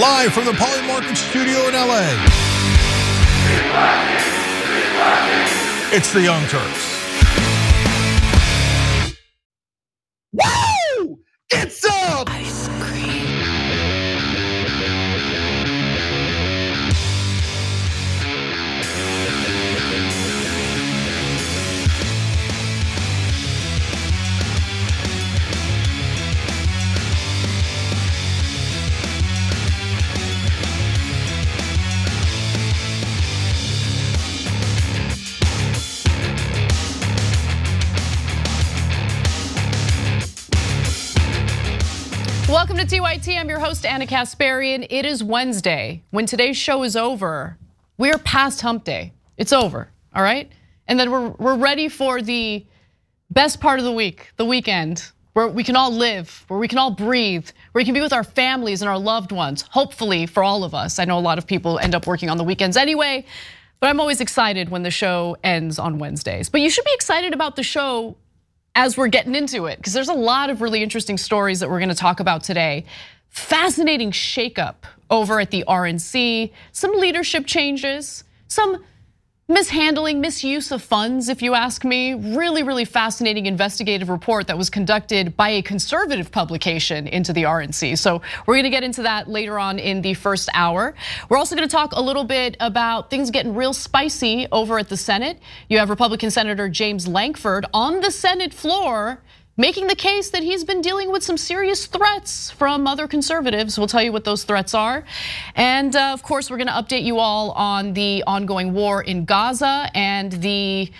live from the Polymarket studio in LA. It's the Young Turks. Woo! Get some! Welcome to TYT. I'm your host, Ana Kasparian. It is Wednesday. When today's show is over, we're past hump day. It's over, all right? And then we're, we're ready for the best part of the week, the weekend, where we can all live, where we can all breathe, where we can be with our families and our loved ones, hopefully for all of us. I know a lot of people end up working on the weekends anyway, but I'm always excited when the show ends on Wednesdays. But you should be excited about the show as we're getting into it, because there's a lot of really interesting stories that we're gonna talk about today. Fascinating shakeup over at the RNC, some leadership changes, some mishandling, misuse of funds, if you ask me. Really, really fascinating investigative report that was conducted by a conservative publication into the RNC. So we're gonna get into that later on in the first hour. We're also gonna talk a little bit about things getting real spicy over at the Senate. You have Republican Senator James Lankford on the Senate floor making the case that he's been dealing with some serious threats from other conservatives. We'll tell you what those threats are. And uh, of course, we're going to update you all on the ongoing war in Gaza and the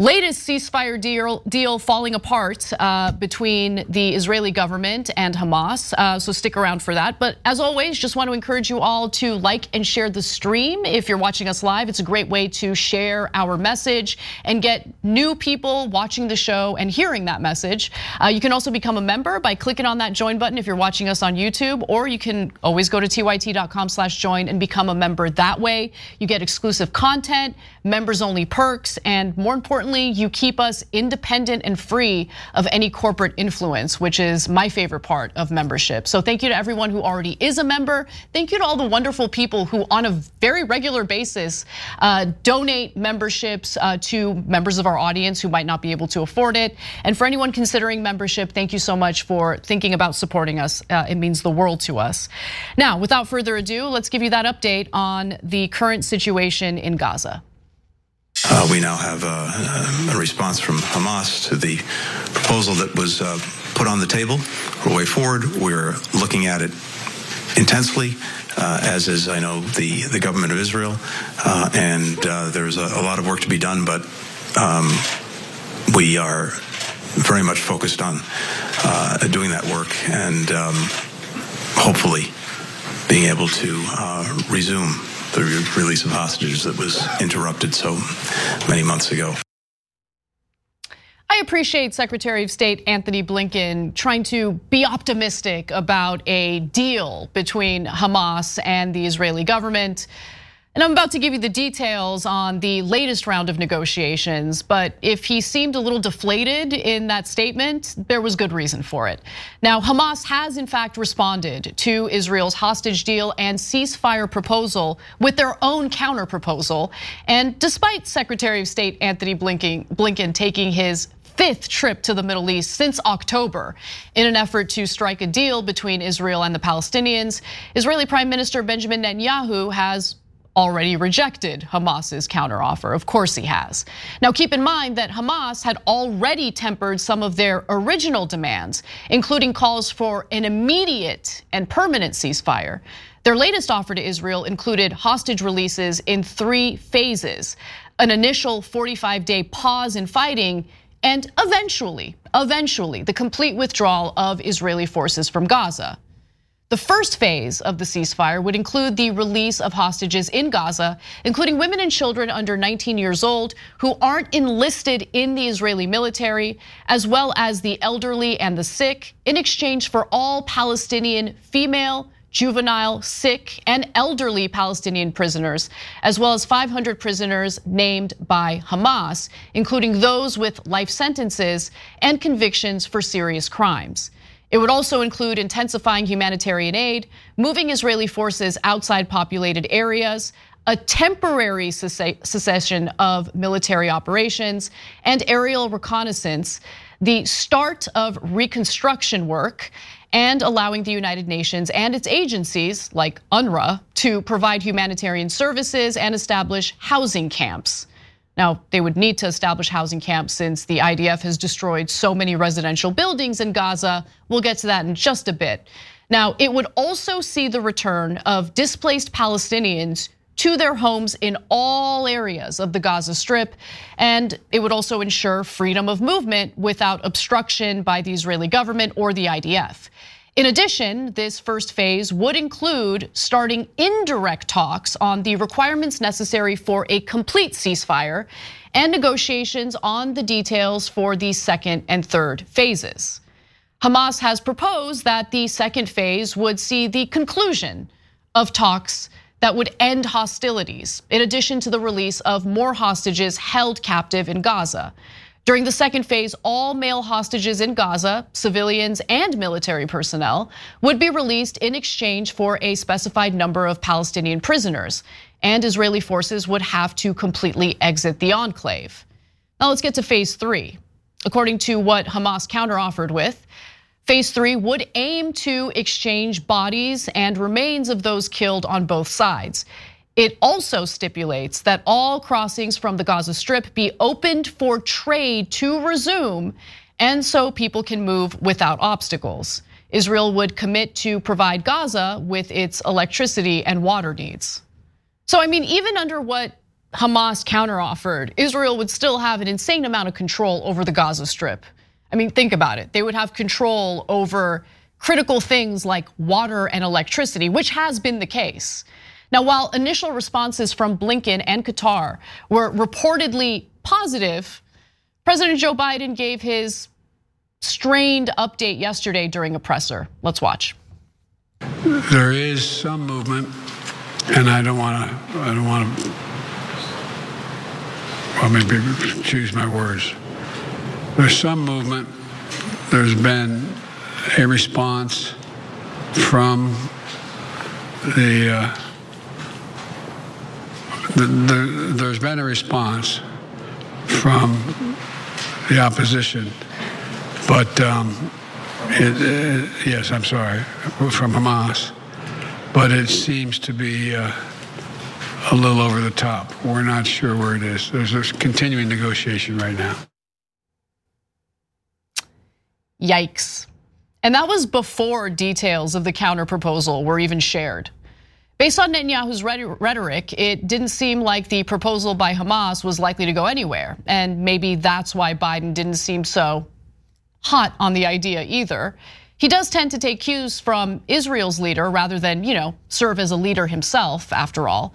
latest ceasefire deal, deal falling apart uh, between the Israeli government and Hamas. Uh, so stick around for that. But as always, just want to encourage you all to like and share the stream. If you're watching us live, it's a great way to share our message and get new people watching the show and hearing that message. Uh, you can also become a member by clicking on that join button if you're watching us on YouTube, or you can always go to tyt.com/join and become a member that way. You get exclusive content, members only perks, and more importantly, you keep us independent and free of any corporate influence, which is my favorite part of membership. So thank you to everyone who already is a member. Thank you to all the wonderful people who on a very regular basis uh, donate memberships uh, to members of our audience who might not be able to afford it. And for anyone considering membership, thank you so much for thinking about supporting us. Uh, it means the world to us. Now, without further ado, let's give you that update on the current situation in Gaza. Uh, we now have a, a, response from Hamas to the proposal that was uh, put on the table a way forward. We're looking at it intensely, uh, as is, I know, the, the government of Israel. Uh, and uh, there's a, a, lot of work to be done, but um, we are very much focused on uh, doing that work and um, hopefully being able to resume the release of hostages that was interrupted so many months ago. I appreciate Secretary of State Antony Blinken trying to be optimistic about a deal between Hamas and the Israeli government. And I'm about to give you the details on the latest round of negotiations, but if he seemed a little deflated in that statement, there was good reason for it. Now, Hamas has in fact responded to Israel's hostage deal and ceasefire proposal with their own counter proposal. And despite Secretary of State Blinken, Blinken taking his fifth trip to the Middle East since October in an effort to strike a deal between Israel and the Palestinians. Israeli Prime Minister Benjamin Netanyahu has already rejected Hamas's counteroffer. Of course he has. Now keep in mind that Hamas had already tempered some of their original demands, including calls for an immediate and permanent ceasefire. Their latest offer to Israel included hostage releases in three phases, an initial 45 day pause in fighting, and eventually, eventually, the complete withdrawal of Israeli forces from Gaza. The first phase of the ceasefire would include the release of hostages in Gaza, including women and children under 19 years old who aren't enlisted in the Israeli military, as well as the elderly and the sick, in exchange for all Palestinian female, juvenile, sick, and elderly Palestinian prisoners, as well as 500 prisoners named by Hamas, including those with life sentences and convictions for serious crimes. It would also include intensifying humanitarian aid, moving Israeli forces outside populated areas, a temporary cessation of military operations, and aerial reconnaissance, the start of reconstruction work, and allowing the United Nations and its agencies, like UNRWA, to provide humanitarian services and establish housing camps. Now, they would need to establish housing camps since the IDF has destroyed so many residential buildings in Gaza. We'll get to that in just a bit. Now, it would also see the return of displaced Palestinians to their homes in all areas of the Gaza Strip. And it would also ensure freedom of movement without obstruction by the Israeli government or the IDF. In addition, this first phase would include starting indirect talks on the requirements necessary for a complete ceasefire and negotiations on the details for the second and third phases. Hamas has proposed that the second phase would see the conclusion of talks that would end hostilities, in addition to the release of more hostages held captive in Gaza. During the second phase, all male hostages in Gaza, civilians and military personnel, would be released in exchange for a specified number of Palestinian prisoners, and Israeli forces would have to completely exit the enclave. Now let's get to phase three. According to what Hamas counteroffered with, phase three would aim to exchange bodies and remains of those killed on both sides. It also stipulates that all crossings from the Gaza Strip be opened for trade to resume, and so people can move without obstacles. Israel would commit to provide Gaza with its electricity and water needs. So, I mean, even under what Hamas counteroffered, Israel would still have an insane amount of control over the Gaza Strip. I mean, think about it. They would have control over critical things like water and electricity, which has been the case. Now, while initial responses from Blinken and Qatar were reportedly positive, President Joe Biden gave his strained update yesterday during a presser. Let's watch. There is some movement, and I don't want to. I don't want to. Well, maybe choose my words. There's some movement. There's been a response from the. Uh, the, the, there's been a response from the opposition, but um, it, it, yes, I'm sorry, from Hamas, but it seems to be uh, a little over the top. We're not sure where it is. There's a continuing negotiation right now. Yikes. And that was before details of the counterproposal were even shared. Based on Netanyahu's rhetoric, it didn't seem like the proposal by Hamas was likely to go anywhere. And maybe that's why Biden didn't seem so hot on the idea either. He does tend to take cues from Israel's leader rather than, you know, serve as a leader himself, after all.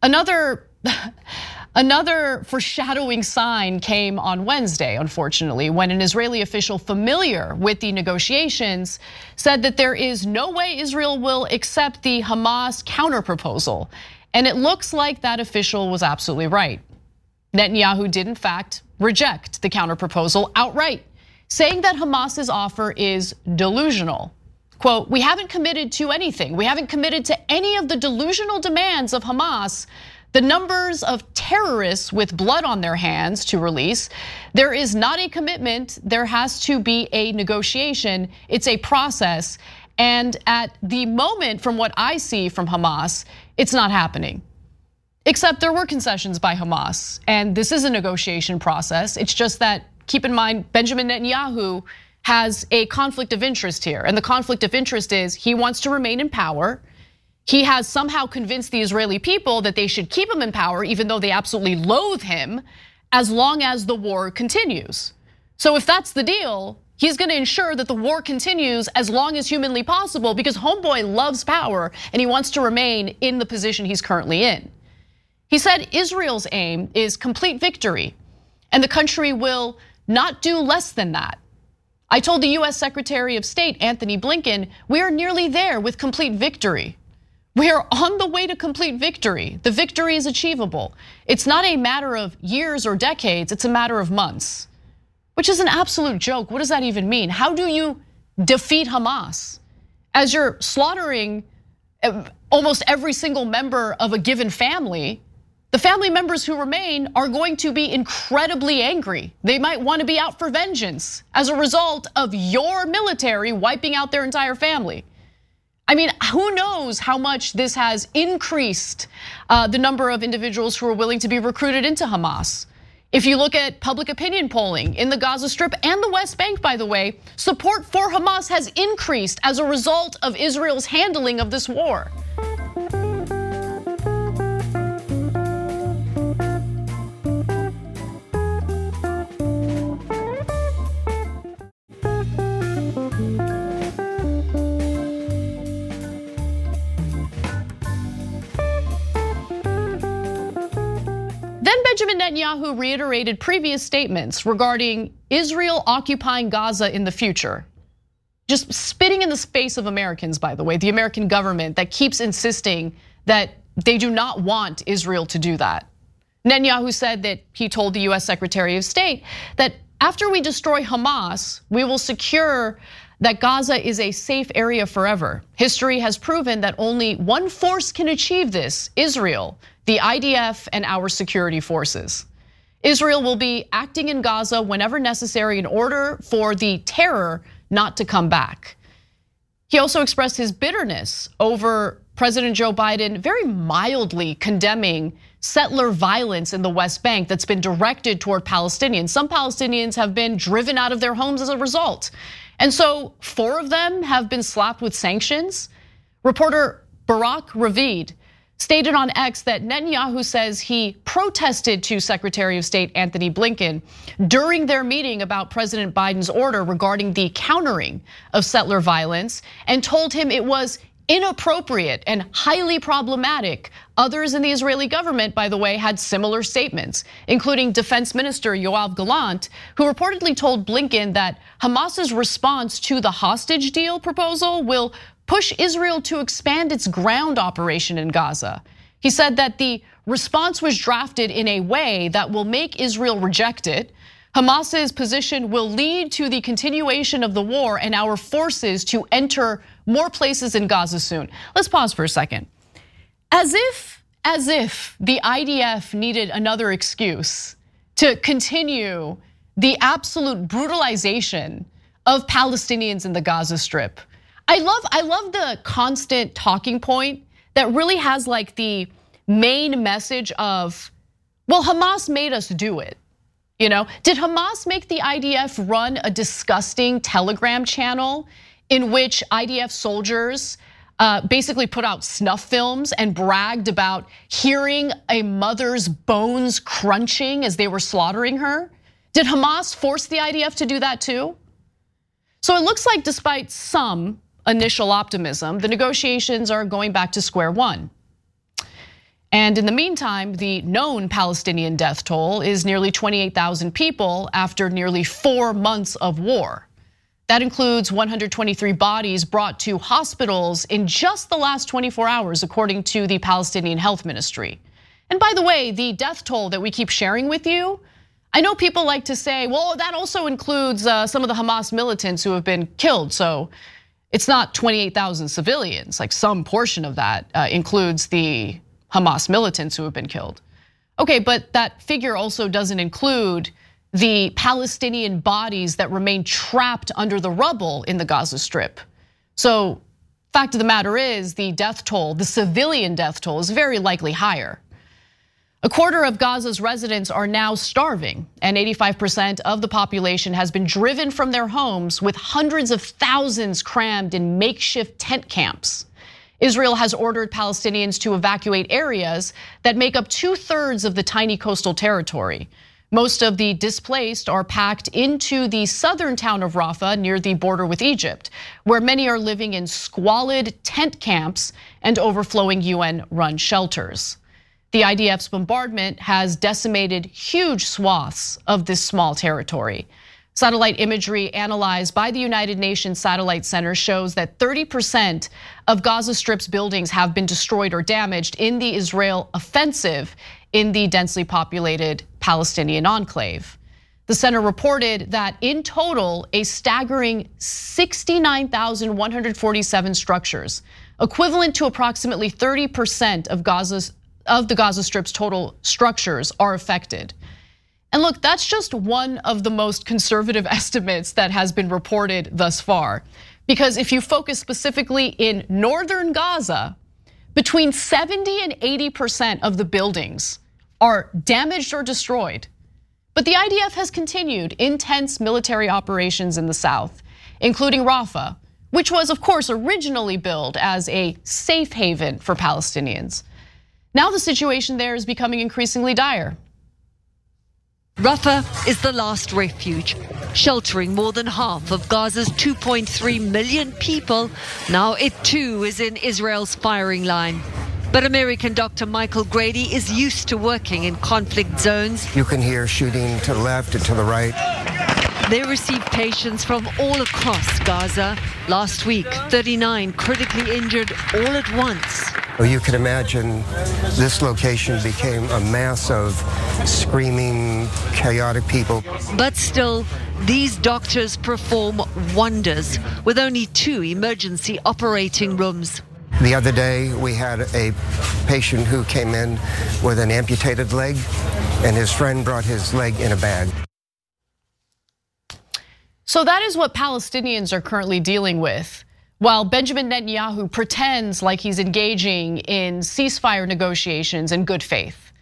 Another Another foreshadowing sign came on Wednesday, unfortunately, when an Israeli official familiar with the negotiations said that there is no way Israel will accept the Hamas counterproposal. And it looks like that official was absolutely right. Netanyahu did, in fact, reject the counterproposal outright, saying that Hamas's offer is delusional. Quote, we haven't committed to anything. We haven't committed to any of the delusional demands of Hamas the numbers of terrorists with blood on their hands to release. There is not a commitment. There has to be a negotiation. It's a process. And at the moment, from what I see from Hamas, it's not happening. Except there were concessions by Hamas. And this is a negotiation process. It's just that, keep in mind, Benjamin Netanyahu has a conflict of interest here. And the conflict of interest is he wants to remain in power. He has somehow convinced the Israeli people that they should keep him in power, even though they absolutely loathe him, as long as the war continues. So if that's the deal, he's going to ensure that the war continues as long as humanly possible because Homeboy loves power and he wants to remain in the position he's currently in. He said Israel's aim is complete victory, and the country will not do less than that. I told the US Secretary of State, Antony Blinken, we are nearly there with complete victory. We are on the way to complete victory. The victory is achievable. It's not a matter of years or decades, it's a matter of months, which is an absolute joke. What does that even mean? How do you defeat Hamas. As you're slaughtering uh, almost every single member of a given family, the family members who remain are going to be incredibly angry. They might want to be out for vengeance as a result of your military wiping out their entire family. I mean, who knows how much this has increased uh, the number of individuals who are willing to be recruited into Hamas. If you look at public opinion polling in the Gaza Strip and the West Bank, by the way, support for Hamas has increased as a result of Israel's handling of this war. Benjamin Netanyahu reiterated previous statements regarding Israel occupying Gaza in the future. Just spitting in the face of Americans, by the way, the American government that keeps insisting that they do not want Israel to do that. Netanyahu said that he told the US Secretary of State that after we destroy Hamas, we will secure that Gaza is a safe area forever. History has proven that only one force can achieve this Israel the IDF, and our security forces. Israel will be acting in Gaza whenever necessary in order for the terror not to come back. He also expressed his bitterness over President Joe Biden very mildly condemning settler violence in the West Bank that's been directed toward Palestinians. Some Palestinians have been driven out of their homes as a result. And so four of them have been slapped with sanctions. Reporter Barak Ravid stated on X that Netanyahu says he protested to Secretary of State Antony Blinken during their meeting about President Biden's order regarding the countering of settler violence and told him it was inappropriate and highly problematic. Others in the Israeli government, by the way, had similar statements, including Defense Minister Yoav Gallant, who reportedly told Blinken that Hamas's response to the hostage deal proposal will push Israel to expand its ground operation in Gaza. He said that the response was drafted in a way that will make Israel reject it. Hamas's position will lead to the continuation of the war and our forces to enter more places in Gaza soon. Let's pause for a second. As if as if the IDF needed another excuse to continue the absolute brutalization of Palestinians in the Gaza Strip. I love I love the constant talking point that really has like the main message of well Hamas made us do it. You know, did Hamas make the IDF run a disgusting Telegram channel in which IDF soldiers uh, basically put out snuff films and bragged about hearing a mother's bones crunching as they were slaughtering her? Did Hamas force the IDF to do that too? So it looks like despite some initial optimism, the negotiations are going back to square one. And in the meantime, the known Palestinian death toll is nearly 28,000 people after nearly four months of war. That includes 123 bodies brought to hospitals in just the last 24 hours, according to the Palestinian Health Ministry. And by the way, the death toll that we keep sharing with you, I know people like to say, well, that also includes uh, some of the Hamas militants who have been killed. So it's not 28,000 civilians, like some portion of that uh, includes the Hamas militants who have been killed. Okay, but that figure also doesn't include the Palestinian bodies that remain trapped under the rubble in the Gaza Strip. So, fact of the matter is, the death toll, the civilian death toll, is very likely higher. A quarter of Gaza's residents are now starving, and 85% of the population has been driven from their homes with hundreds of thousands crammed in makeshift tent camps. Israel has ordered Palestinians to evacuate areas that make up two thirds of the tiny coastal territory. Most of the displaced are packed into the southern town of Rafah near the border with Egypt, where many are living in squalid tent camps and overflowing UN run shelters. The IDF's bombardment has decimated huge swaths of this small territory. Satellite imagery analyzed by the United Nations Satellite Center shows that 30% of Gaza Strip's buildings have been destroyed or damaged in the Israel offensive in the densely populated Palestinian enclave. The center reported that in total, a staggering 69,147 structures, equivalent to approximately 30% of Gaza's of the Gaza Strip's total structures are affected. And look, that's just one of the most conservative estimates that has been reported thus far. Because if you focus specifically in northern Gaza, between 70 and 80% of the buildings are damaged or destroyed. But the IDF has continued intense military operations in the south, including Rafah, which was, of course, originally billed as a safe haven for Palestinians. Now the situation there is becoming increasingly dire. Rafah is the last refuge, sheltering more than half of Gaza's 2.3 million people. Now it too is in Israel's firing line. But American doctor Michael Grady is used to working in conflict zones. You can hear shooting to the left and to the right. They receive patients from all across Gaza. Last week, 39 critically injured all at once. Well, you can imagine this location became a mass of screaming, chaotic people. But still, these doctors perform wonders with only two emergency operating rooms. The other day, we had a patient who came in with an amputated leg, and his friend brought his leg in a bag. So that is what Palestinians are currently dealing with. While Benjamin Netanyahu pretends like he's engaging in ceasefire negotiations in good faith,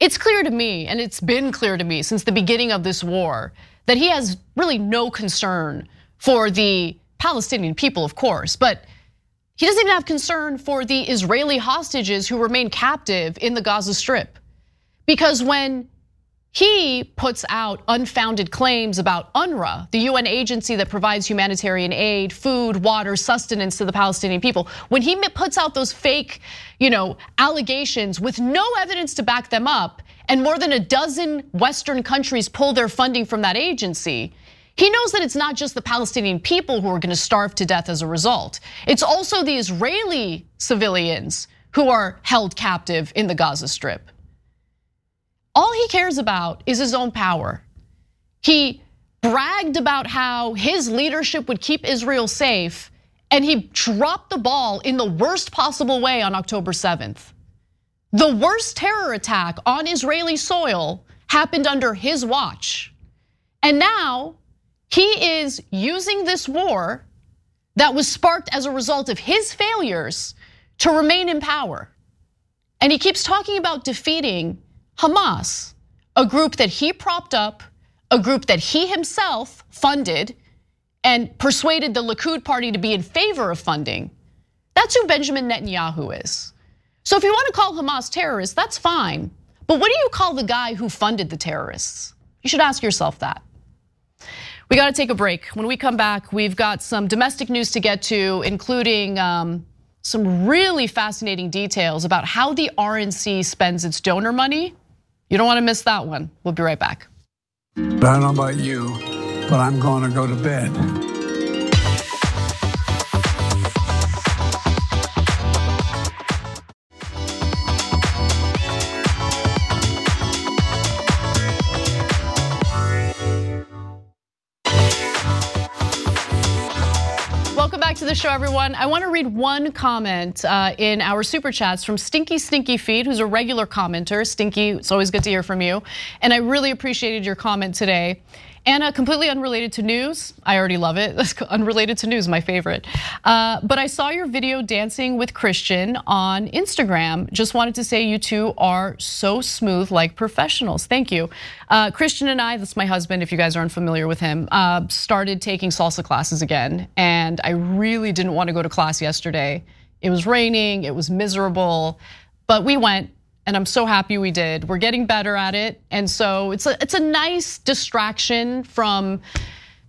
it's clear to me, and it's been clear to me since the beginning of this war, that he has really no concern for the Palestinian people, of course, but he doesn't even have concern for the Israeli hostages who remain captive in the Gaza Strip. Because when he puts out unfounded claims about UNRWA, the UN agency that provides humanitarian aid, food, water, sustenance to the Palestinian people. When he puts out those fake, you know, allegations with no evidence to back them up, and more than a dozen Western countries pull their funding from that agency, he knows that it's not just the Palestinian people who are going to starve to death as a result. It's also the Israeli civilians who are held captive in the Gaza Strip. All he cares about is his own power. He bragged about how his leadership would keep Israel safe, and he dropped the ball in the worst possible way on October 7th. The worst terror attack on Israeli soil happened under his watch. And now he is using this war that was sparked as a result of his failures to remain in power. And he keeps talking about defeating Hamas, a group that he propped up, a group that he himself funded and persuaded the Likud party to be in favor of funding. That's who Benjamin Netanyahu is. So if you want to call Hamas terrorists, that's fine. But what do you call the guy who funded the terrorists? You should ask yourself that. We got to take a break. When we come back, we've got some domestic news to get to, including um, some really fascinating details about how the RNC spends its donor money you don't want to miss that one. We'll be right back. I don't know about you, but I'm going to go to bed. Back to the show, everyone. I want to read one comment uh, in our super chats from Stinky Stinky Feed, who's a regular commenter. Stinky, it's always good to hear from you. And I really appreciated your comment today. Anna, completely unrelated to news. I already love it. That's unrelated to news, my favorite. Uh, but I saw your video dancing with Christian on Instagram. Just wanted to say you two are so smooth like professionals. Thank you. Uh, Christian and I, that's my husband, if you guys aren't familiar with him, uh, started taking salsa classes again. And I really didn't want to go to class yesterday. It was raining, it was miserable, but we went and I'm so happy we did. We're getting better at it, and so it's a it's a nice distraction from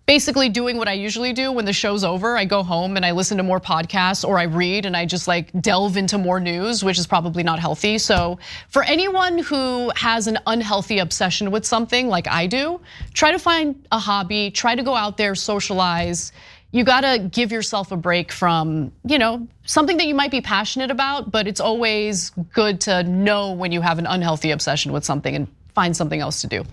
basically doing what I usually do when the show's over. I go home and I listen to more podcasts or I read and I just like delve into more news, which is probably not healthy. So, for anyone who has an unhealthy obsession with something like I do, try to find a hobby, try to go out there, socialize you gotta give yourself a break from, you know, something that you might be passionate about, but it's always good to know when you have an unhealthy obsession with something and find something else to do.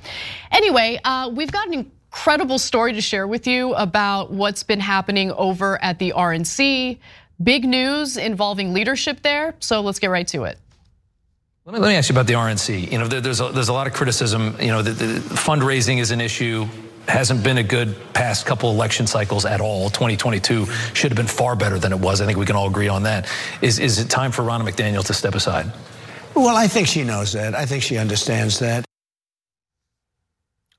Anyway, uh, we've got an incredible story to share with you about what's been happening over at the RNC. Big news involving leadership there. So let's get right to it. Let me, let me ask you about the RNC. You know, there, there's a, there's a lot of criticism. You know, the, the fundraising is an issue. Hasn't been a good past couple election cycles at all. 2022 should have been far better than it was. I think we can all agree on that. Is is it time for Ronna McDaniel to step aside? Well, I think she knows that. I think she understands that.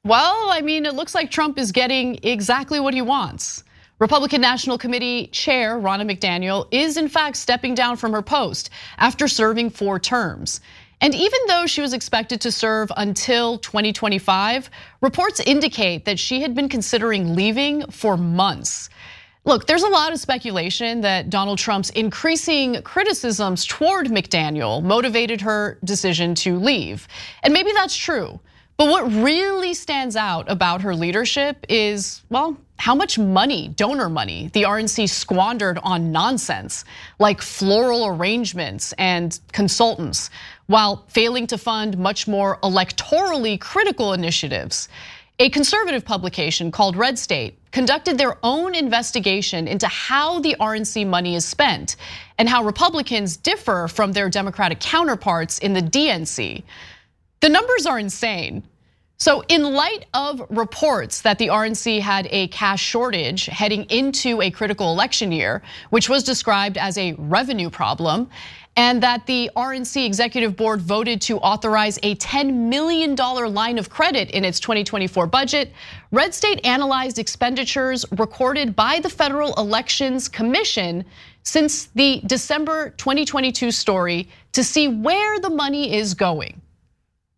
Well, I mean, it looks like Trump is getting exactly what he wants. Republican National Committee Chair Ronna McDaniel is in fact stepping down from her post after serving four terms. And even though she was expected to serve until 2025, reports indicate that she had been considering leaving for months. Look, there's a lot of speculation that Donald Trump's increasing criticisms toward McDaniel motivated her decision to leave. And maybe that's true. But what really stands out about her leadership is, well, how much money, donor money, the RNC squandered on nonsense like floral arrangements and consultants, while failing to fund much more electorally critical initiatives. A conservative publication called Red State conducted their own investigation into how the RNC money is spent and how Republicans differ from their Democratic counterparts in the DNC. The numbers are insane. So, in light of reports that the RNC had a cash shortage heading into a critical election year, which was described as a revenue problem, and that the RNC executive board voted to authorize a $10 million line of credit in its 2024 budget, Red State analyzed expenditures recorded by the Federal Elections Commission since the December 2022 story to see where the money is going.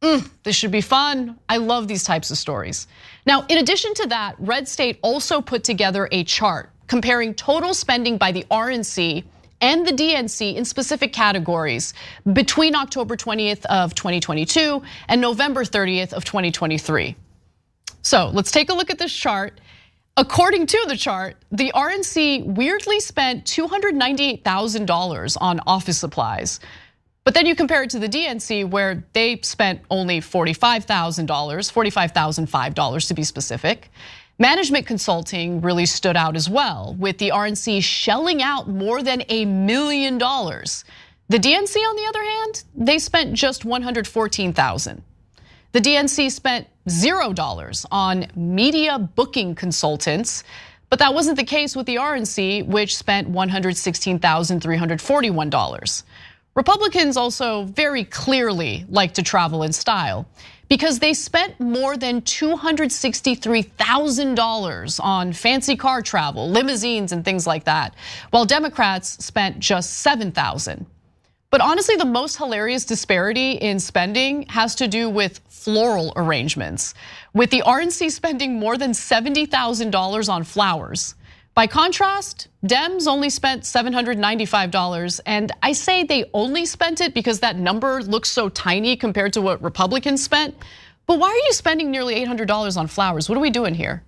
Mm, this should be fun. I love these types of stories. Now, in addition to that, Red State also put together a chart comparing total spending by the RNC and the DNC in specific categories between October 20th of 2022 and November 30th of 2023. So let's take a look at this chart. According to the chart, the RNC weirdly spent $298,000 on office supplies, but then you compare it to the DNC where they spent only $45,000, $45,005 to be specific. Management consulting really stood out as well, with the RNC shelling out more than a million dollars. The DNC, on the other hand, they spent just 114,000. The DNC spent zero dollars on media booking consultants, but that wasn't the case with the RNC, which spent $116,341. Republicans also very clearly like to travel in style because they spent more than $263,000 on fancy car travel, limousines and things like that, while Democrats spent just 7,000. But honestly, the most hilarious disparity in spending has to do with floral arrangements, with the RNC spending more than $70,000 on flowers. By contrast, Dems only spent $795. And I say they only spent it because that number looks so tiny compared to what Republicans spent. But why are you spending nearly $800 on flowers? What are we doing here?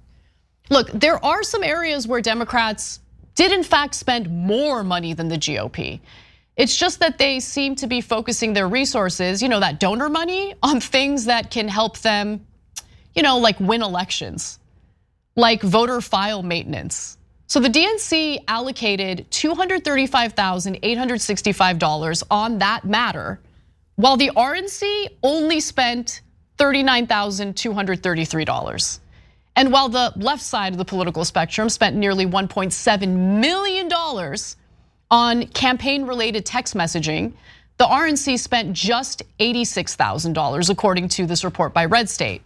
Look, there are some areas where Democrats did in fact spend more money than the GOP. It's just that they seem to be focusing their resources, you know, that donor money on things that can help them, you know, like win elections, like voter file maintenance so the DNC allocated $235,865 on that matter, while the RNC only spent $39,233. And while the left side of the political spectrum spent nearly $1.7 million on campaign related text messaging, the RNC spent just $86,000, according to this report by Red State.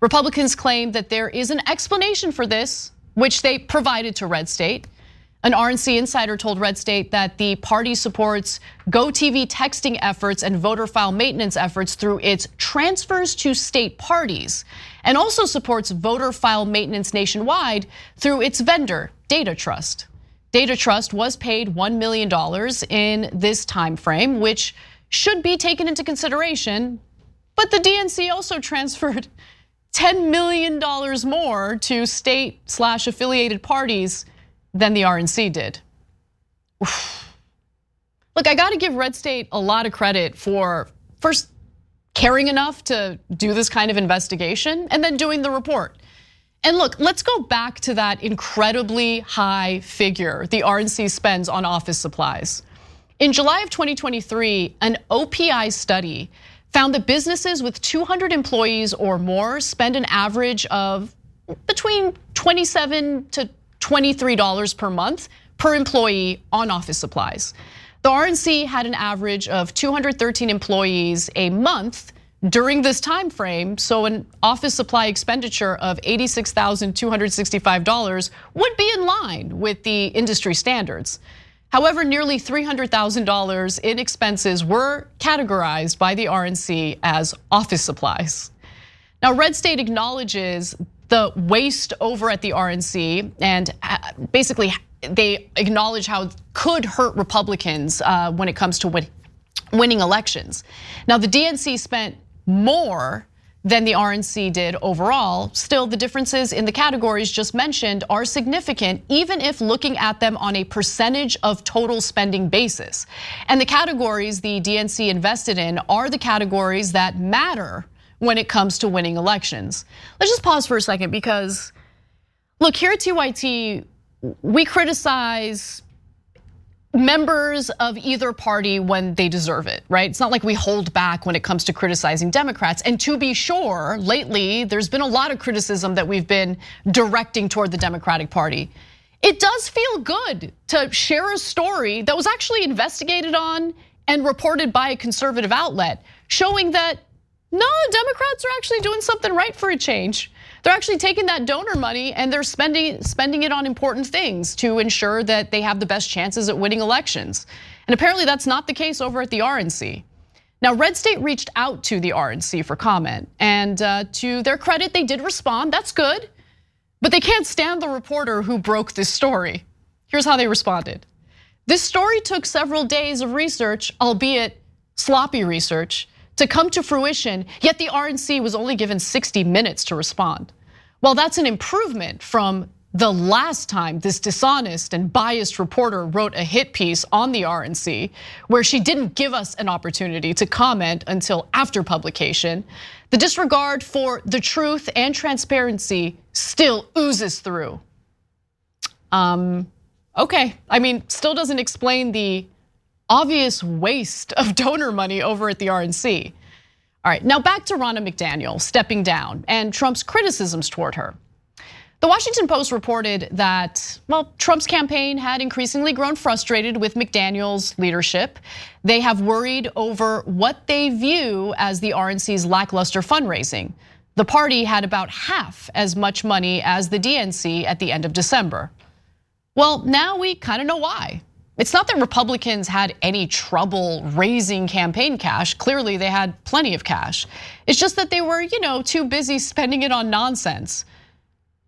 Republicans claim that there is an explanation for this which they provided to Red State. An RNC insider told Red State that the party supports GoTV texting efforts and voter file maintenance efforts through its transfers to state parties, and also supports voter file maintenance nationwide through its vendor, Data Trust. Data Trust was paid $1 million in this time frame, which should be taken into consideration. But the DNC also transferred $10 million more to state slash affiliated parties than the RNC did. Look, I gotta give Red State a lot of credit for first caring enough to do this kind of investigation and then doing the report. And look, let's go back to that incredibly high figure the RNC spends on office supplies. In July of 2023, an OPI study found that businesses with 200 employees or more spend an average of between 27 to $23 per month per employee on office supplies. The RNC had an average of 213 employees a month during this time frame, so an office supply expenditure of $86,265 would be in line with the industry standards. However, nearly $300,000 in expenses were categorized by the RNC as office supplies. Now, Red State acknowledges the waste over at the RNC and uh, basically they acknowledge how it could hurt Republicans uh, when it comes to winning elections. Now, the DNC spent more than the RNC did overall. Still, the differences in the categories just mentioned are significant, even if looking at them on a percentage of total spending basis. And the categories the DNC invested in are the categories that matter when it comes to winning elections. Let's just pause for a second because, look, here at TYT, we criticize members of either party when they deserve it, right? It's not like we hold back when it comes to criticizing Democrats. And to be sure, lately, there's been a lot of criticism that we've been directing toward the Democratic Party. It does feel good to share a story that was actually investigated on and reported by a conservative outlet, showing that no, Democrats are actually doing something right for a change. They're actually taking that donor money and they're spending spending it on important things to ensure that they have the best chances at winning elections. And apparently that's not the case over at the RNC. Now, Red State reached out to the RNC for comment, and uh, to their credit, they did respond. That's good, but they can't stand the reporter who broke this story. Here's how they responded. This story took several days of research, albeit sloppy research to come to fruition, yet the RNC was only given 60 minutes to respond. Well, that's an improvement from the last time this dishonest and biased reporter wrote a hit piece on the RNC, where she didn't give us an opportunity to comment until after publication, the disregard for the truth and transparency still oozes through. Um, okay, I mean, still doesn't explain the obvious waste of donor money over at the RNC. All right, now back to Ronna McDaniel stepping down and Trump's criticisms toward her. The Washington Post reported that, well, Trump's campaign had increasingly grown frustrated with McDaniel's leadership. They have worried over what they view as the RNC's lackluster fundraising. The party had about half as much money as the DNC at the end of December. Well, now we kind of know why. It's not that Republicans had any trouble raising campaign cash. Clearly, they had plenty of cash. It's just that they were, you know, too busy spending it on nonsense.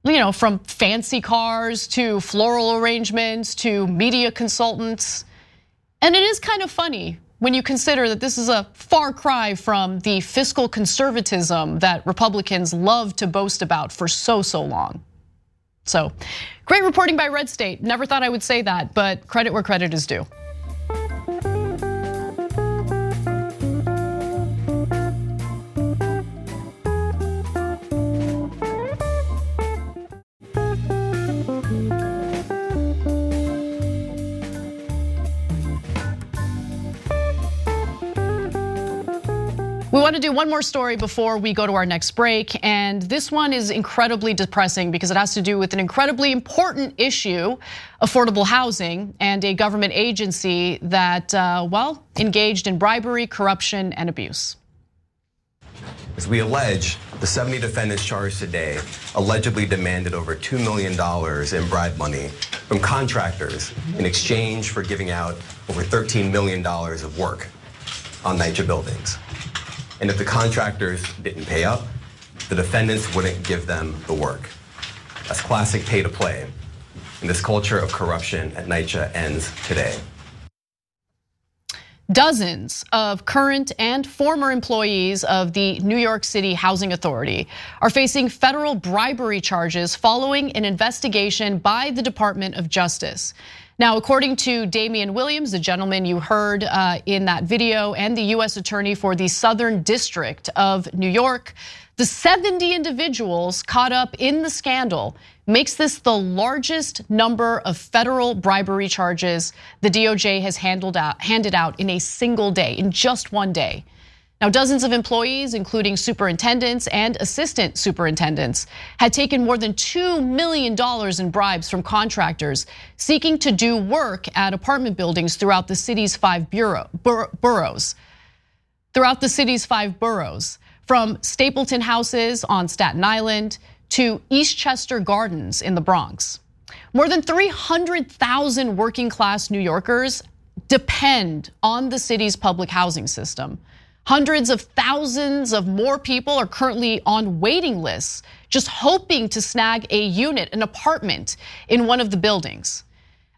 You know, from fancy cars to floral arrangements to media consultants. And it is kind of funny when you consider that this is a far cry from the fiscal conservatism that Republicans love to boast about for so, so long. So great reporting by Red State. Never thought I would say that, but credit where credit is due. Want to do one more story before we go to our next break. And this one is incredibly depressing because it has to do with an incredibly important issue affordable housing and a government agency that, uh, well, engaged in bribery, corruption, and abuse. As we allege, the 70 defendants charged today allegedly demanded over $2 million in bribe money from contractors in exchange for giving out over $13 million of work on NYCHA buildings. And if the contractors didn't pay up, the defendants wouldn't give them the work. That's classic pay to play. And this culture of corruption at NYCHA ends today. Dozens of current and former employees of the New York City Housing Authority are facing federal bribery charges following an investigation by the Department of Justice. Now, according to Damian Williams, the gentleman you heard uh, in that video, and the US attorney for the Southern District of New York, the 70 individuals caught up in the scandal makes this the largest number of federal bribery charges the DOJ has handed out in a single day, in just one day. Now, dozens of employees, including superintendents and assistant superintendents, had taken more than $2 million in bribes from contractors seeking to do work at apartment buildings throughout the city's five bur boroughs. Throughout the city's five boroughs, from Stapleton houses on Staten Island to Eastchester Gardens in the Bronx. More than 300,000 working class New Yorkers depend on the city's public housing system. Hundreds of thousands of more people are currently on waiting lists, just hoping to snag a unit, an apartment in one of the buildings.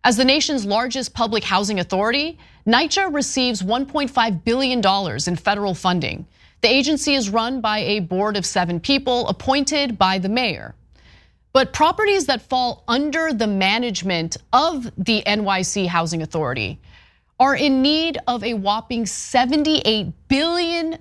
As the nation's largest public housing authority, NYCHA receives $1.5 billion in federal funding. The agency is run by a board of seven people appointed by the mayor. But properties that fall under the management of the NYC Housing Authority are in need of a whopping $78 billion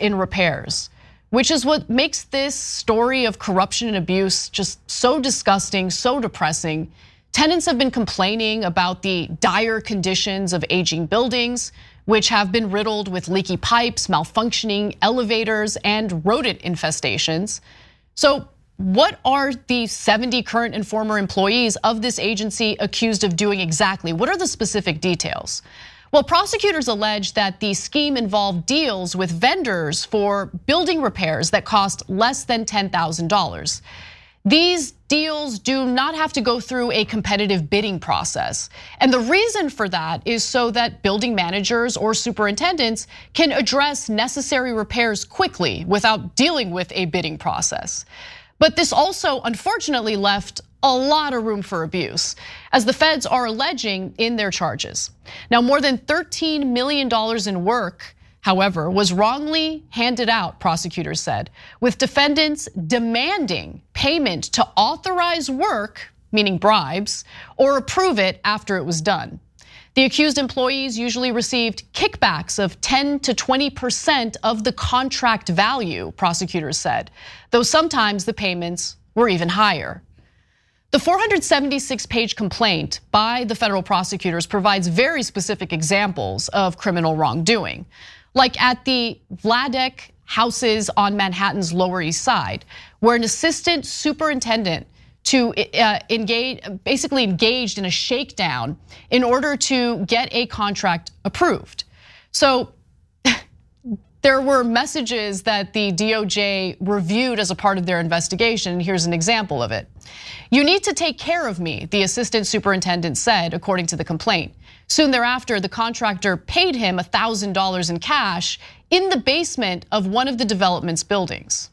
in repairs, which is what makes this story of corruption and abuse just so disgusting, so depressing. Tenants have been complaining about the dire conditions of aging buildings, which have been riddled with leaky pipes, malfunctioning elevators, and rodent infestations. So what are the 70 current and former employees of this agency accused of doing exactly? What are the specific details? Well, prosecutors allege that the scheme involved deals with vendors for building repairs that cost less than $10,000. These deals do not have to go through a competitive bidding process. And the reason for that is so that building managers or superintendents can address necessary repairs quickly without dealing with a bidding process. But this also unfortunately left a lot of room for abuse, as the feds are alleging in their charges. Now, more than $13 million in work, however, was wrongly handed out, prosecutors said, with defendants demanding payment to authorize work, meaning bribes, or approve it after it was done. The accused employees usually received kickbacks of 10 to 20% of the contract value, prosecutors said, though sometimes the payments were even higher. The 476 page complaint by the federal prosecutors provides very specific examples of criminal wrongdoing, like at the Vladeck houses on Manhattan's Lower East Side, where an assistant superintendent to uh, engage, basically engaged in a shakedown in order to get a contract approved. So there were messages that the DOJ reviewed as a part of their investigation. Here's an example of it. You need to take care of me, the assistant superintendent said, according to the complaint. Soon thereafter, the contractor paid him $1,000 in cash in the basement of one of the development's buildings.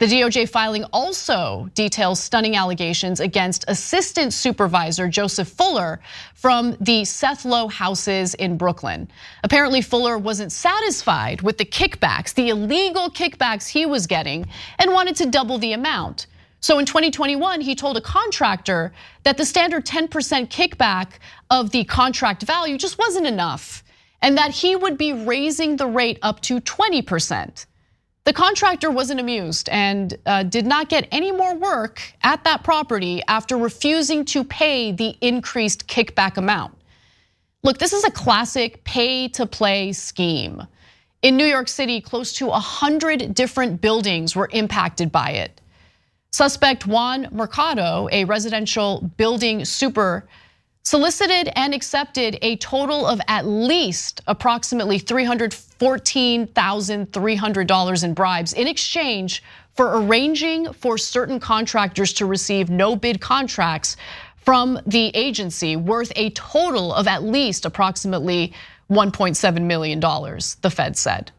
The DOJ filing also details stunning allegations against Assistant Supervisor Joseph Fuller from the Seth Low houses in Brooklyn. Apparently, Fuller wasn't satisfied with the kickbacks, the illegal kickbacks he was getting, and wanted to double the amount. So in 2021, he told a contractor that the standard 10% kickback of the contract value just wasn't enough, and that he would be raising the rate up to 20%. The contractor wasn't amused and uh, did not get any more work at that property after refusing to pay the increased kickback amount. Look, this is a classic pay to play scheme. In New York City, close to 100 different buildings were impacted by it. Suspect Juan Mercado, a residential building super solicited and accepted a total of at least approximately $314,300 in bribes in exchange for arranging for certain contractors to receive no bid contracts from the agency worth a total of at least approximately $1.7 million, the Fed said.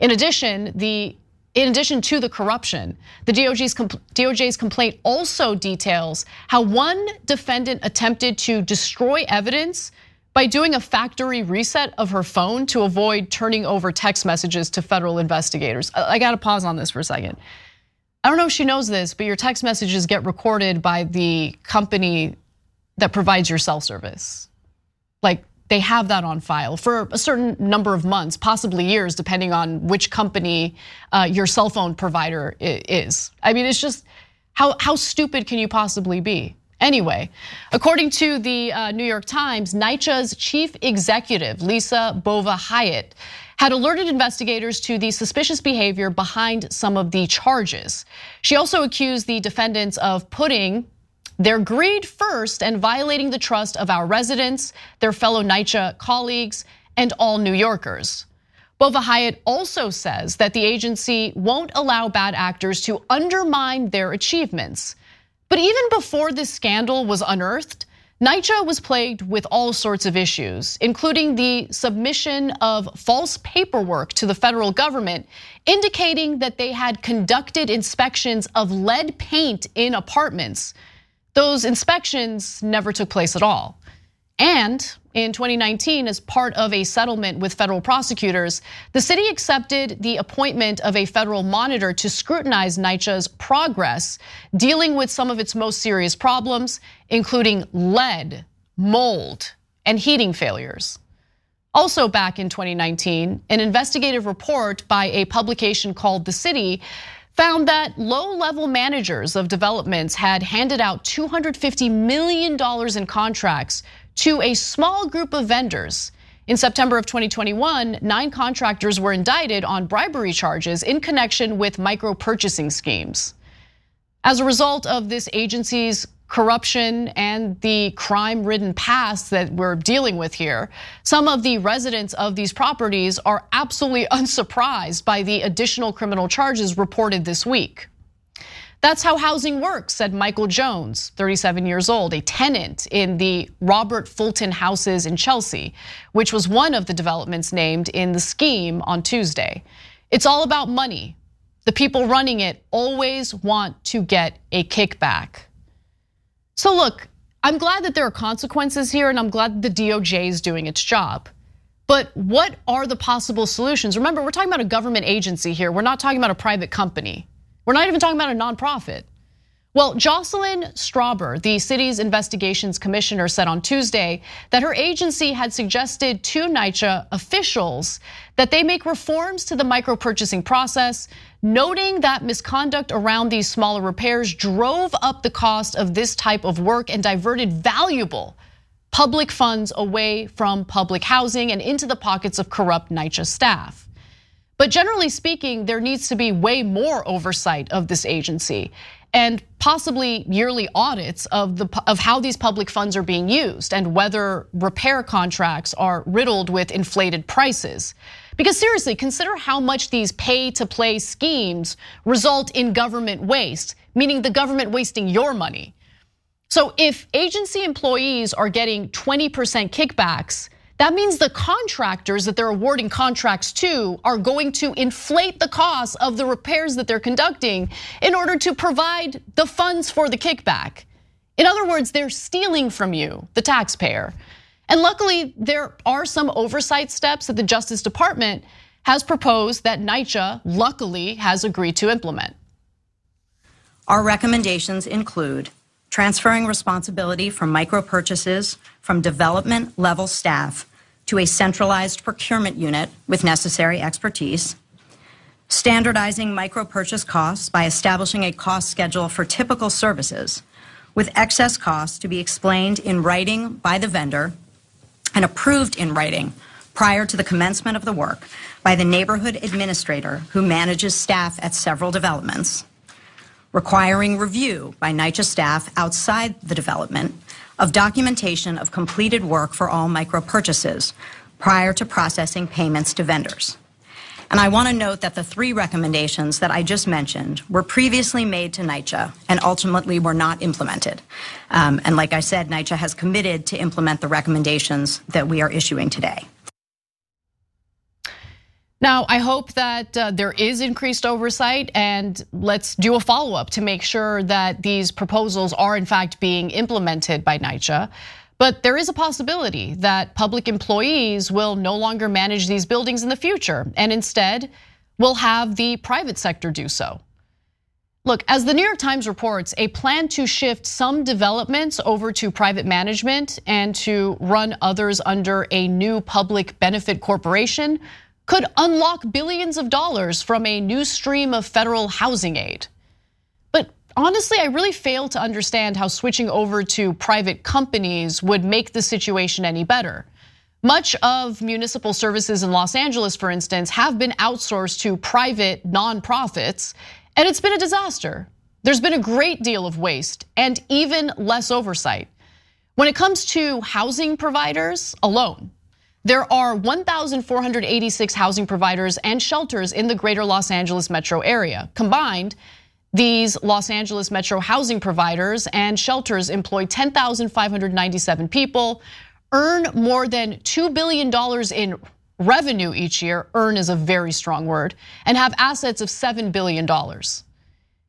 In addition, the in addition to the corruption, the DOJ's, DOJ's complaint also details how one defendant attempted to destroy evidence by doing a factory reset of her phone to avoid turning over text messages to federal investigators. I gotta pause on this for a second. I don't know if she knows this, but your text messages get recorded by the company that provides your cell service. Like they have that on file for a certain number of months, possibly years, depending on which company uh, your cell phone provider is. I mean, it's just how, how stupid can you possibly be? Anyway, according to the uh, New York Times, NYCHA's chief executive, Lisa Bova Hiatt, had alerted investigators to the suspicious behavior behind some of the charges. She also accused the defendants of putting their greed first and violating the trust of our residents, their fellow NYCHA colleagues, and all New Yorkers. Bova Hiatt also says that the agency won't allow bad actors to undermine their achievements. But even before this scandal was unearthed, NYCHA was plagued with all sorts of issues, including the submission of false paperwork to the federal government, indicating that they had conducted inspections of lead paint in apartments. Those inspections never took place at all. And in 2019, as part of a settlement with federal prosecutors, the city accepted the appointment of a federal monitor to scrutinize NYCHA's progress dealing with some of its most serious problems, including lead, mold, and heating failures. Also, back in 2019, an investigative report by a publication called The City found that low level managers of developments had handed out $250 million in contracts to a small group of vendors. In September of 2021, nine contractors were indicted on bribery charges in connection with micro purchasing schemes. As a result of this agency's corruption and the crime ridden past that we're dealing with here, some of the residents of these properties are absolutely unsurprised by the additional criminal charges reported this week. That's how housing works, said Michael Jones, 37 years old, a tenant in the Robert Fulton houses in Chelsea, which was one of the developments named in the scheme on Tuesday. It's all about money. The people running it always want to get a kickback. So, look, I'm glad that there are consequences here, and I'm glad the DOJ is doing its job. But what are the possible solutions? Remember, we're talking about a government agency here. We're not talking about a private company. We're not even talking about a nonprofit. Well, Jocelyn Strauber, the city's investigations commissioner, said on Tuesday that her agency had suggested to NYCHA officials that they make reforms to the micro purchasing process, noting that misconduct around these smaller repairs drove up the cost of this type of work and diverted valuable public funds away from public housing and into the pockets of corrupt NYCHA staff. But generally speaking, there needs to be way more oversight of this agency and possibly yearly audits of the of how these public funds are being used and whether repair contracts are riddled with inflated prices. Because seriously, consider how much these pay to play schemes result in government waste, meaning the government wasting your money. So if agency employees are getting 20% kickbacks, that means the contractors that they're awarding contracts to are going to inflate the cost of the repairs that they're conducting in order to provide the funds for the kickback. In other words, they're stealing from you, the taxpayer. And luckily, there are some oversight steps that the Justice Department has proposed that NYCHA luckily has agreed to implement. Our recommendations include transferring responsibility for micro purchases from development level staff to a centralized procurement unit with necessary expertise, standardizing micro purchase costs by establishing a cost schedule for typical services, with excess costs to be explained in writing by the vendor and approved in writing prior to the commencement of the work by the neighborhood administrator who manages staff at several developments, requiring review by NYCHA staff outside the development of documentation of completed work for all micro purchases prior to processing payments to vendors. And I want to note that the three recommendations that I just mentioned were previously made to NYCHA and ultimately were not implemented. Um, and like I said, NYCHA has committed to implement the recommendations that we are issuing today. Now, I hope that uh, there is increased oversight and let's do a follow up to make sure that these proposals are in fact being implemented by NYCHA. But there is a possibility that public employees will no longer manage these buildings in the future and instead will have the private sector do so. Look, as the New York Times reports, a plan to shift some developments over to private management and to run others under a new public benefit corporation could unlock billions of dollars from a new stream of federal housing aid. Honestly, I really fail to understand how switching over to private companies would make the situation any better. Much of municipal services in Los Angeles, for instance, have been outsourced to private nonprofits. And it's been a disaster. There's been a great deal of waste and even less oversight. When it comes to housing providers alone, there are 1,486 housing providers and shelters in the greater Los Angeles metro area. Combined, these Los Angeles metro housing providers and shelters employ 10,597 people, earn more than $2 billion in revenue each year, earn is a very strong word, and have assets of $7 billion.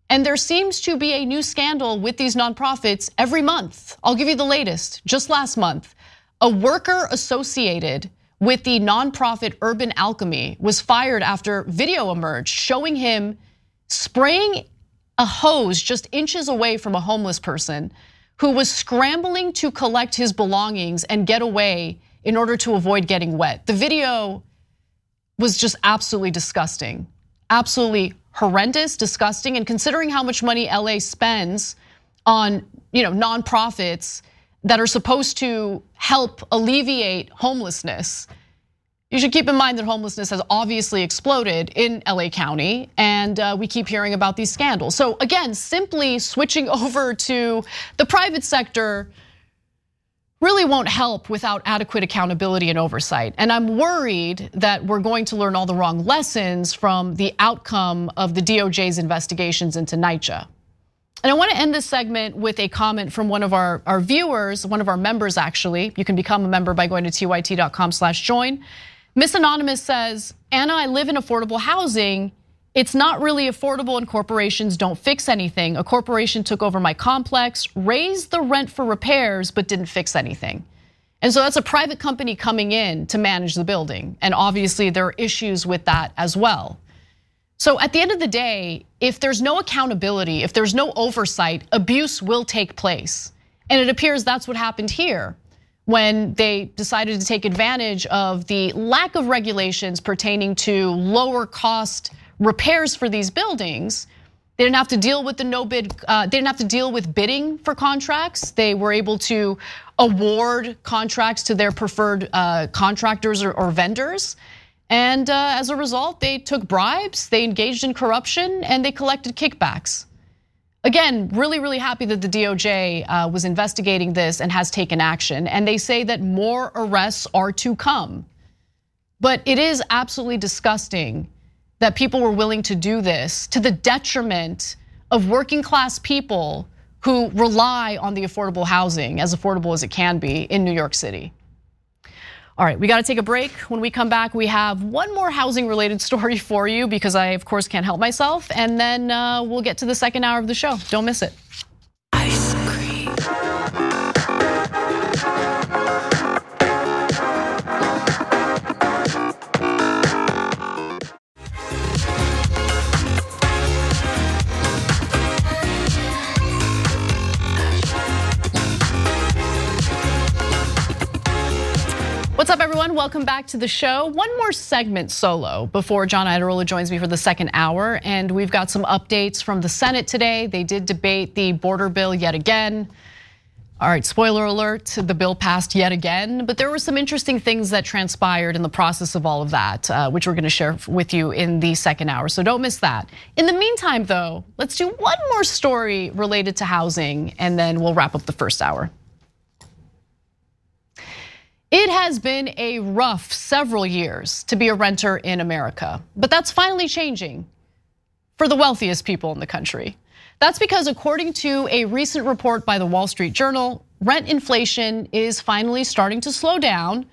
And there seems to be a new scandal with these nonprofits every month. I'll give you the latest. Just last month, a worker associated with the nonprofit Urban Alchemy was fired after video emerged showing him spraying a hose just inches away from a homeless person who was scrambling to collect his belongings and get away in order to avoid getting wet. The video was just absolutely disgusting, absolutely horrendous, disgusting. And considering how much money LA spends on you know, nonprofits that are supposed to help alleviate homelessness, you should keep in mind that homelessness has obviously exploded in LA County, and uh, we keep hearing about these scandals. So, again, simply switching over to the private sector really won't help without adequate accountability and oversight. And I'm worried that we're going to learn all the wrong lessons from the outcome of the DOJ's investigations into NYCHA. And I want to end this segment with a comment from one of our, our viewers, one of our members actually. You can become a member by going to tyt.com slash join. Miss Anonymous says, Ana, I live in affordable housing it's not really affordable and corporations don't fix anything. A corporation took over my complex, raised the rent for repairs, but didn't fix anything. And so that's a private company coming in to manage the building. And obviously, there are issues with that as well. So at the end of the day, if there's no accountability, if there's no oversight, abuse will take place. And it appears that's what happened here when they decided to take advantage of the lack of regulations pertaining to lower cost repairs for these buildings. They didn't have to deal with the no bid, uh, they didn't have to deal with bidding for contracts. They were able to award contracts to their preferred uh, contractors or, or, vendors. And uh, as a result, they took bribes, they engaged in corruption, and they collected kickbacks. Again, really, really happy that the DOJ uh, was investigating this and has taken action. And they say that more arrests are to come. But it is absolutely disgusting that people were willing to do this to the detriment of working class people who rely on the affordable housing, as affordable as it can be in New York City. All right, we got to take a break. When we come back, we have one more housing related story for you because I, of course, can't help myself. And then uh, we'll get to the second hour of the show. Don't miss it. Welcome back to the show. One more segment solo before John Iadarola joins me for the second hour. And we've got some updates from the Senate today. They did debate the border bill yet again. All right, spoiler alert, the bill passed yet again, but there were some interesting things that transpired in the process of all of that, uh, which we're gonna share with you in the second hour, so don't miss that. In the meantime, though, let's do one more story related to housing, and then we'll wrap up the first hour. It has been a rough several years to be a renter in America, but that's finally changing for the wealthiest people in the country. That's because, according to a recent report by the Wall Street Journal, rent inflation is finally starting to slow down,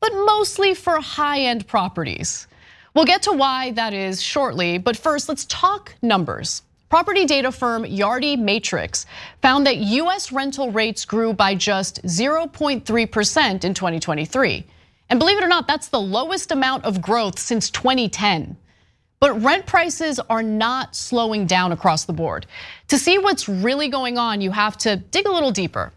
but mostly for high end properties. We'll get to why that is shortly, but first, let's talk numbers. Property data firm Yardi Matrix found that US rental rates grew by just 0.3% in 2023. And believe it or not, that's the lowest amount of growth since 2010. But rent prices are not slowing down across the board. To see what's really going on, you have to dig a little deeper.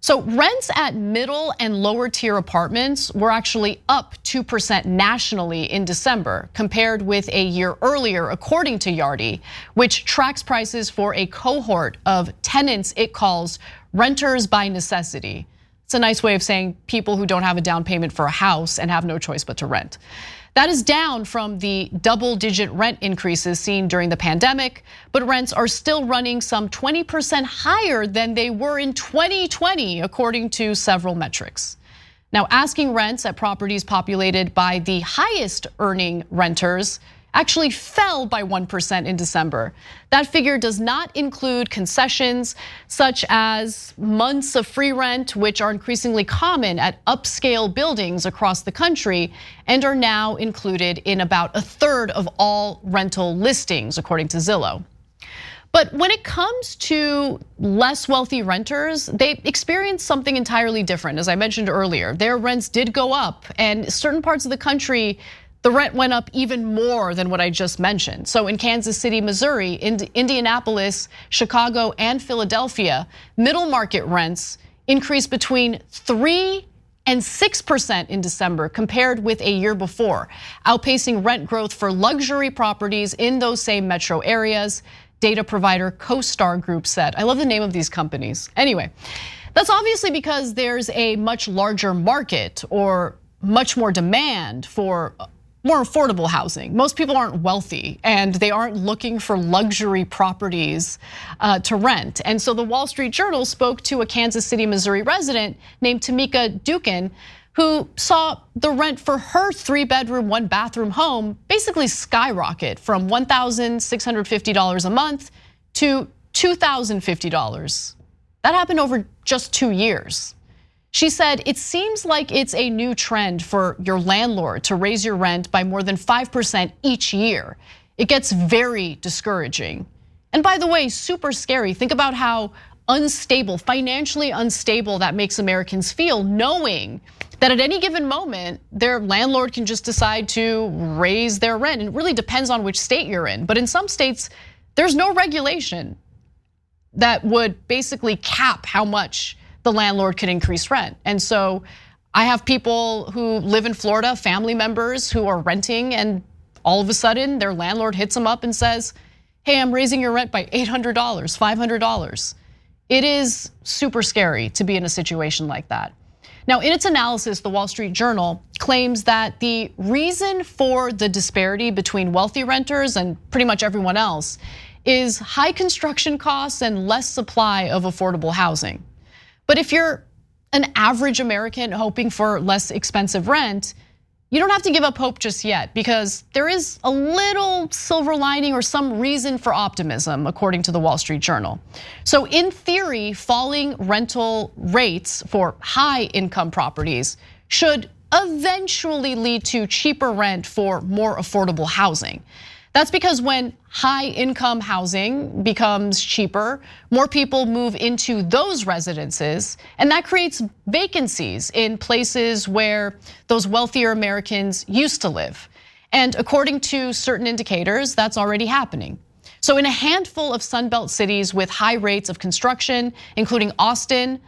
So rents at middle and lower tier apartments were actually up 2% nationally in December compared with a year earlier, according to Yardi, which tracks prices for a cohort of tenants it calls renters by necessity. It's a nice way of saying people who don't have a down payment for a house and have no choice but to rent. That is down from the double digit rent increases seen during the pandemic, but rents are still running some 20% higher than they were in 2020, according to several metrics. Now, asking rents at properties populated by the highest earning renters actually fell by 1% in December. That figure does not include concessions such as months of free rent, which are increasingly common at upscale buildings across the country and are now included in about a third of all rental listings, according to Zillow. But when it comes to less wealthy renters, they experience something entirely different. As I mentioned earlier, their rents did go up, and certain parts of the country the rent went up even more than what I just mentioned. So in Kansas City, Missouri, Indianapolis, Chicago, and Philadelphia, middle market rents increased between 3 and 6% in December compared with a year before, outpacing rent growth for luxury properties in those same metro areas. Data provider CoStar Group said. I love the name of these companies. Anyway, that's obviously because there's a much larger market or much more demand for more affordable housing. Most people aren't wealthy and they aren't looking for luxury properties uh, to rent. And so the Wall Street Journal spoke to a Kansas City, Missouri resident named Tamika Dukin who saw the rent for her three bedroom, one bathroom home basically skyrocket from $1,650 a month to $2,050. That happened over just two years. She said, it seems like it's a new trend for your landlord to raise your rent by more than 5% each year. It gets very discouraging. And by the way, super scary. Think about how unstable, financially unstable that makes Americans feel, knowing that at any given moment, their landlord can just decide to raise their rent. It really depends on which state you're in. But in some states, there's no regulation that would basically cap how much the landlord could increase rent. And so I have people who live in Florida, family members who are renting, and all of a sudden their landlord hits them up and says, Hey, I'm raising your rent by $800, $500. It is super scary to be in a situation like that. Now, in its analysis, the Wall Street Journal claims that the reason for the disparity between wealthy renters and pretty much everyone else is high construction costs and less supply of affordable housing. But if you're an average American hoping for less expensive rent, you don't have to give up hope just yet because there is a little silver lining or some reason for optimism, according to the Wall Street Journal. So, in theory, falling rental rates for high income properties should eventually lead to cheaper rent for more affordable housing. That's because when high income housing becomes cheaper, more people move into those residences, and that creates vacancies in places where those wealthier Americans used to live. And according to certain indicators, that's already happening. So, in a handful of Sunbelt cities with high rates of construction, including Austin,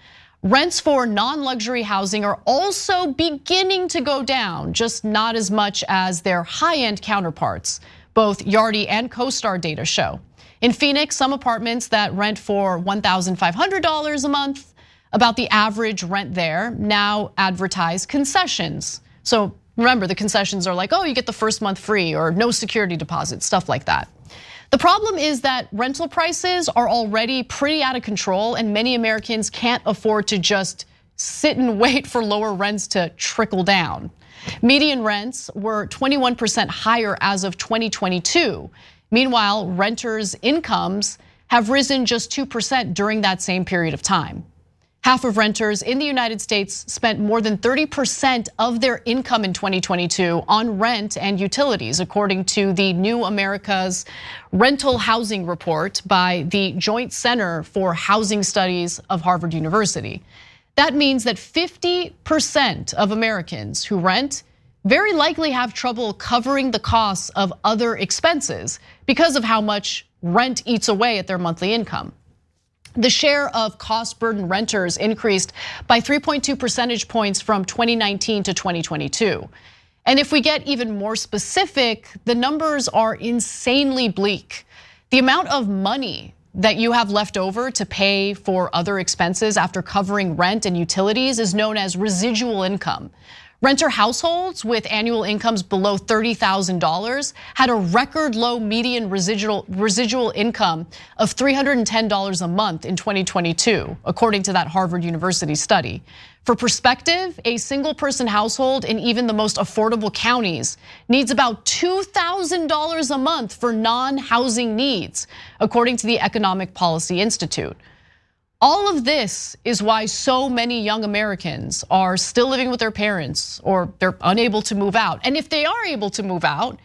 rents for non luxury housing are also beginning to go down, just not as much as their high end counterparts both Yardi and CoStar data show. In Phoenix, some apartments that rent for $1,500 a month, about the average rent there, now advertise concessions. So remember, the concessions are like, oh, you get the first month free or no security deposit, stuff like that. The problem is that rental prices are already pretty out of control, and many Americans can't afford to just sit and wait for lower rents to trickle down. Median rents were 21% higher as of 2022. Meanwhile, renters' incomes have risen just 2% during that same period of time. Half of renters in the United States spent more than 30% of their income in 2022 on rent and utilities, according to the New America's Rental Housing Report by the Joint Center for Housing Studies of Harvard University. That means that 50% of Americans who rent very likely have trouble covering the costs of other expenses because of how much rent eats away at their monthly income. The share of cost burden renters increased by 3.2 percentage points from 2019 to 2022. And if we get even more specific, the numbers are insanely bleak. The amount of money that you have left over to pay for other expenses after covering rent and utilities is known as residual income. Renter households with annual incomes below $30,000 had a record low median residual, residual income of $310 a month in 2022, according to that Harvard University study. For perspective, a single person household in even the most affordable counties needs about $2,000 a month for non housing needs, according to the Economic Policy Institute. All of this is why so many young Americans are still living with their parents or they're unable to move out. And if they are able to move out,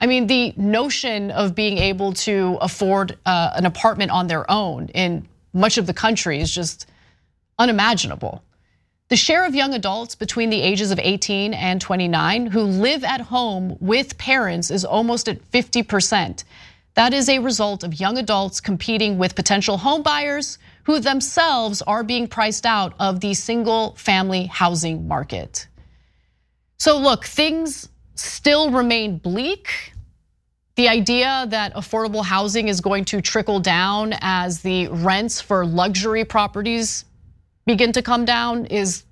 I mean, the notion of being able to afford uh, an apartment on their own in much of the country is just unimaginable. The share of young adults between the ages of 18 and 29 who live at home with parents is almost at 50%. That is a result of young adults competing with potential home buyers who themselves are being priced out of the single family housing market. So, look, things still remain bleak. The idea that affordable housing is going to trickle down as the rents for luxury properties begin to come down is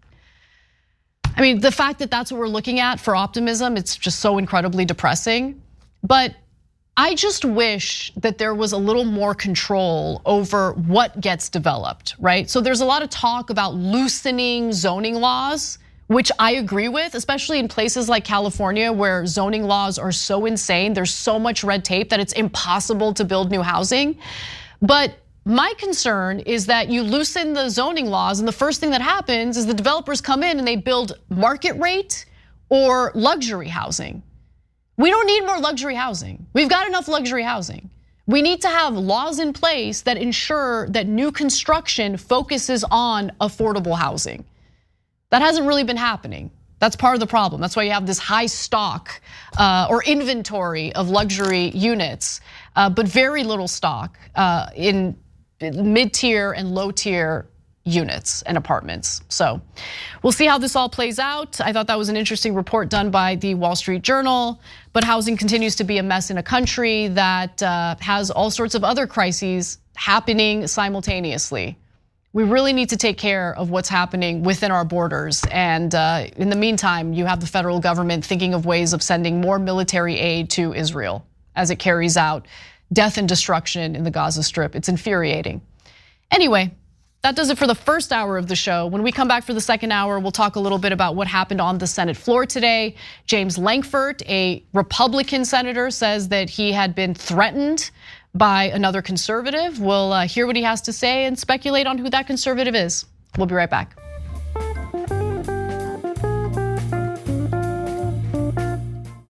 I mean, the fact that that's what we're looking at for optimism, it's just so incredibly depressing. But I just wish that there was a little more control over what gets developed, right? So there's a lot of talk about loosening zoning laws, which I agree with, especially in places like California where zoning laws are so insane. There's so much red tape that it's impossible to build new housing. But my concern is that you loosen the zoning laws, and the first thing that happens is the developers come in and they build market rate or luxury housing. We don't need more luxury housing. We've got enough luxury housing. We need to have laws in place that ensure that new construction focuses on affordable housing. That hasn't really been happening. That's part of the problem. That's why you have this high stock uh, or inventory of luxury units, uh, but very little stock uh, in mid tier and low tier units and apartments. So we'll see how this all plays out. I thought that was an interesting report done by the Wall Street Journal. But housing continues to be a mess in a country that uh, has all sorts of other crises happening simultaneously. We really need to take care of what's happening within our borders. And uh, in the meantime, you have the federal government thinking of ways of sending more military aid to Israel as it carries out death and destruction in the Gaza Strip. It's infuriating. Anyway, that does it for the first hour of the show. When we come back for the second hour, we'll talk a little bit about what happened on the Senate floor today. James Lankford, a Republican senator, says that he had been threatened by another conservative. We'll uh, hear what he has to say and speculate on who that conservative is. We'll be right back.